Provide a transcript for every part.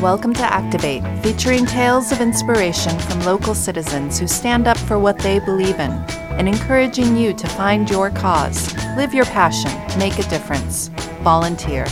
Welcome to Activate, featuring tales of inspiration from local citizens who stand up for what they believe in and encouraging you to find your cause, live your passion, make a difference. Volunteer.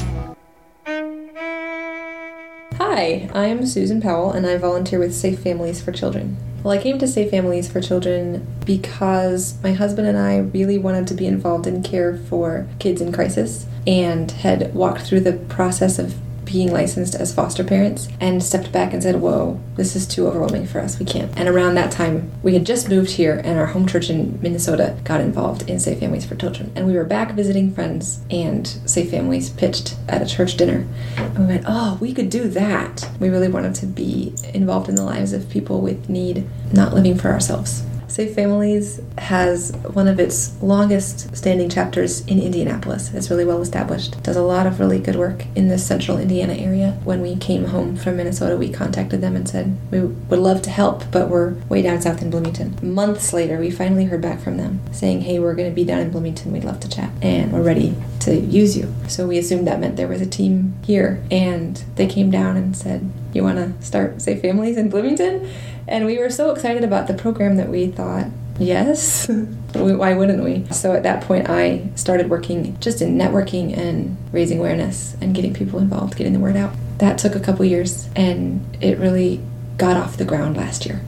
Hi, I'm Susan Powell and I volunteer with Safe Families for Children. Well, I came to Safe Families for Children because my husband and I really wanted to be involved in care for kids in crisis and had walked through the process of being licensed as foster parents and stepped back and said, Whoa, this is too overwhelming for us. We can't. And around that time, we had just moved here and our home church in Minnesota got involved in Safe Families for Children. And we were back visiting friends and Safe Families pitched at a church dinner. And we went, Oh, we could do that. We really wanted to be involved in the lives of people with need, not living for ourselves. Safe Families has one of its longest standing chapters in Indianapolis. It's really well established. Does a lot of really good work in the central Indiana area. When we came home from Minnesota, we contacted them and said, We would love to help, but we're way down south in Bloomington. Months later, we finally heard back from them saying, Hey, we're going to be down in Bloomington. We'd love to chat. And we're ready to use you. So we assumed that meant there was a team here. And they came down and said, You want to start Safe Families in Bloomington? And we were so excited about the program that we thought, yes, why wouldn't we? So at that point, I started working just in networking and raising awareness and getting people involved, getting the word out. That took a couple years and it really got off the ground last year.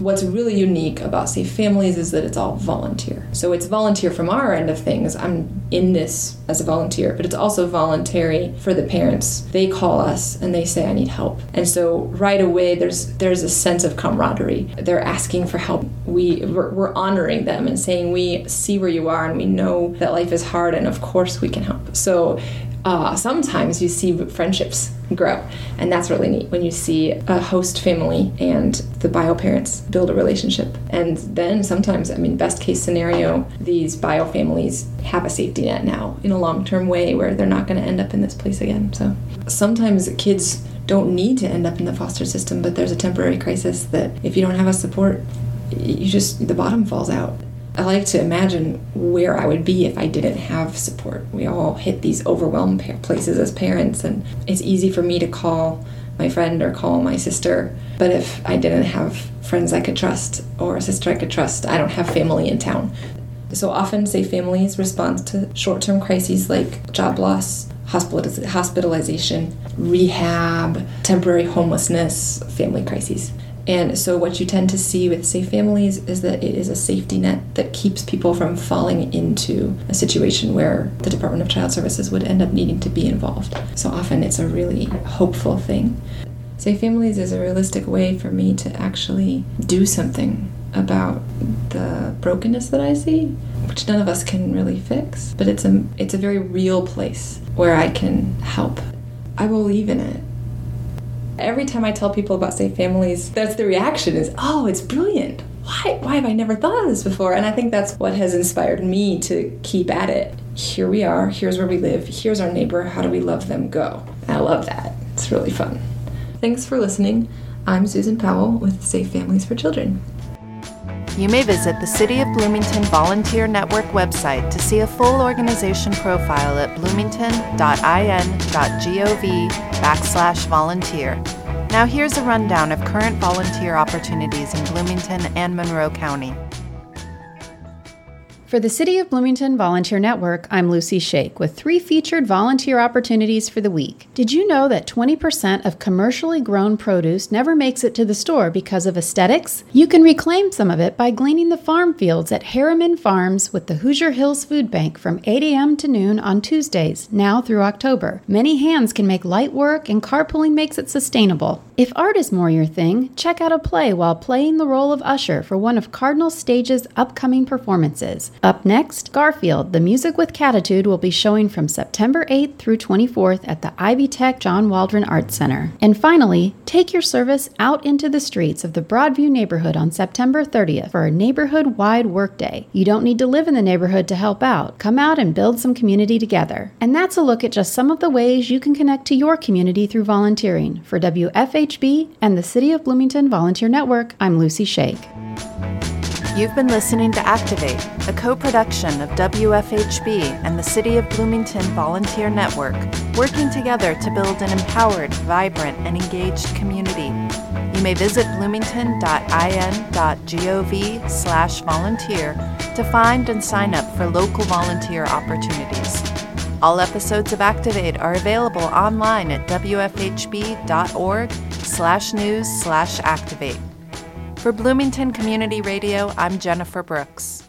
What's really unique about Safe Families is that it's all volunteer. So it's volunteer from our end of things. I'm in this as a volunteer, but it's also voluntary for the parents. They call us and they say I need help. And so right away there's there's a sense of camaraderie. They're asking for help. We we're, we're honoring them and saying we see where you are and we know that life is hard and of course we can help. So uh, sometimes you see friendships grow. And that's really neat when you see a host family and the bio parents build a relationship. And then sometimes, I mean, best case scenario, these bio families have a safety net now in a long term way where they're not going to end up in this place again. So sometimes kids don't need to end up in the foster system, but there's a temporary crisis that if you don't have a support, you just, the bottom falls out. I like to imagine where I would be if I didn't have support. We all hit these overwhelmed places as parents, and it's easy for me to call my friend or call my sister. But if I didn't have friends I could trust or a sister I could trust, I don't have family in town. So often, Safe Families respond to short term crises like job loss, hospitalization, rehab, temporary homelessness, family crises. And so, what you tend to see with safe families is that it is a safety net that keeps people from falling into a situation where the Department of Child Services would end up needing to be involved. So, often it's a really hopeful thing. Safe Families is a realistic way for me to actually do something about the brokenness that I see, which none of us can really fix. But it's a it's a very real place where I can help. I believe in it. Every time I tell people about safe families, that's the reaction is, "Oh, it's brilliant. Why why have I never thought of this before?" And I think that's what has inspired me to keep at it. Here we are. Here's where we live. Here's our neighbor. How do we love them? Go. I love that. It's really fun. Thanks for listening. I'm Susan Powell with Safe Families for Children. You may visit the City of Bloomington Volunteer Network website to see a full organization profile at bloomington.in.gov backslash volunteer. Now here's a rundown of current volunteer opportunities in Bloomington and Monroe County. For the City of Bloomington Volunteer Network, I'm Lucy Shake with three featured volunteer opportunities for the week. Did you know that 20% of commercially grown produce never makes it to the store because of aesthetics? You can reclaim some of it by gleaning the farm fields at Harriman Farms with the Hoosier Hills Food Bank from 8 a.m. to noon on Tuesdays, now through October. Many hands can make light work, and carpooling makes it sustainable. If art is more your thing, check out a play while playing the role of usher for one of Cardinal Stage's upcoming performances. Up next, Garfield, the Musical with Catitude will be showing from September 8th through 24th at the Ivy Tech John Waldron Arts Center. And finally, take your service out into the streets of the Broadview neighborhood on September 30th for a neighborhood wide workday. You don't need to live in the neighborhood to help out. Come out and build some community together. And that's a look at just some of the ways you can connect to your community through volunteering. For WFHB and the City of Bloomington Volunteer Network, I'm Lucy Shake. You've been listening to Activate, a co production of WFHB and the City of Bloomington Volunteer Network, working together to build an empowered, vibrant, and engaged community. You may visit bloomington.in.gov slash volunteer to find and sign up for local volunteer opportunities. All episodes of Activate are available online at wfhb.org slash news slash activate. For Bloomington Community Radio, I'm Jennifer Brooks.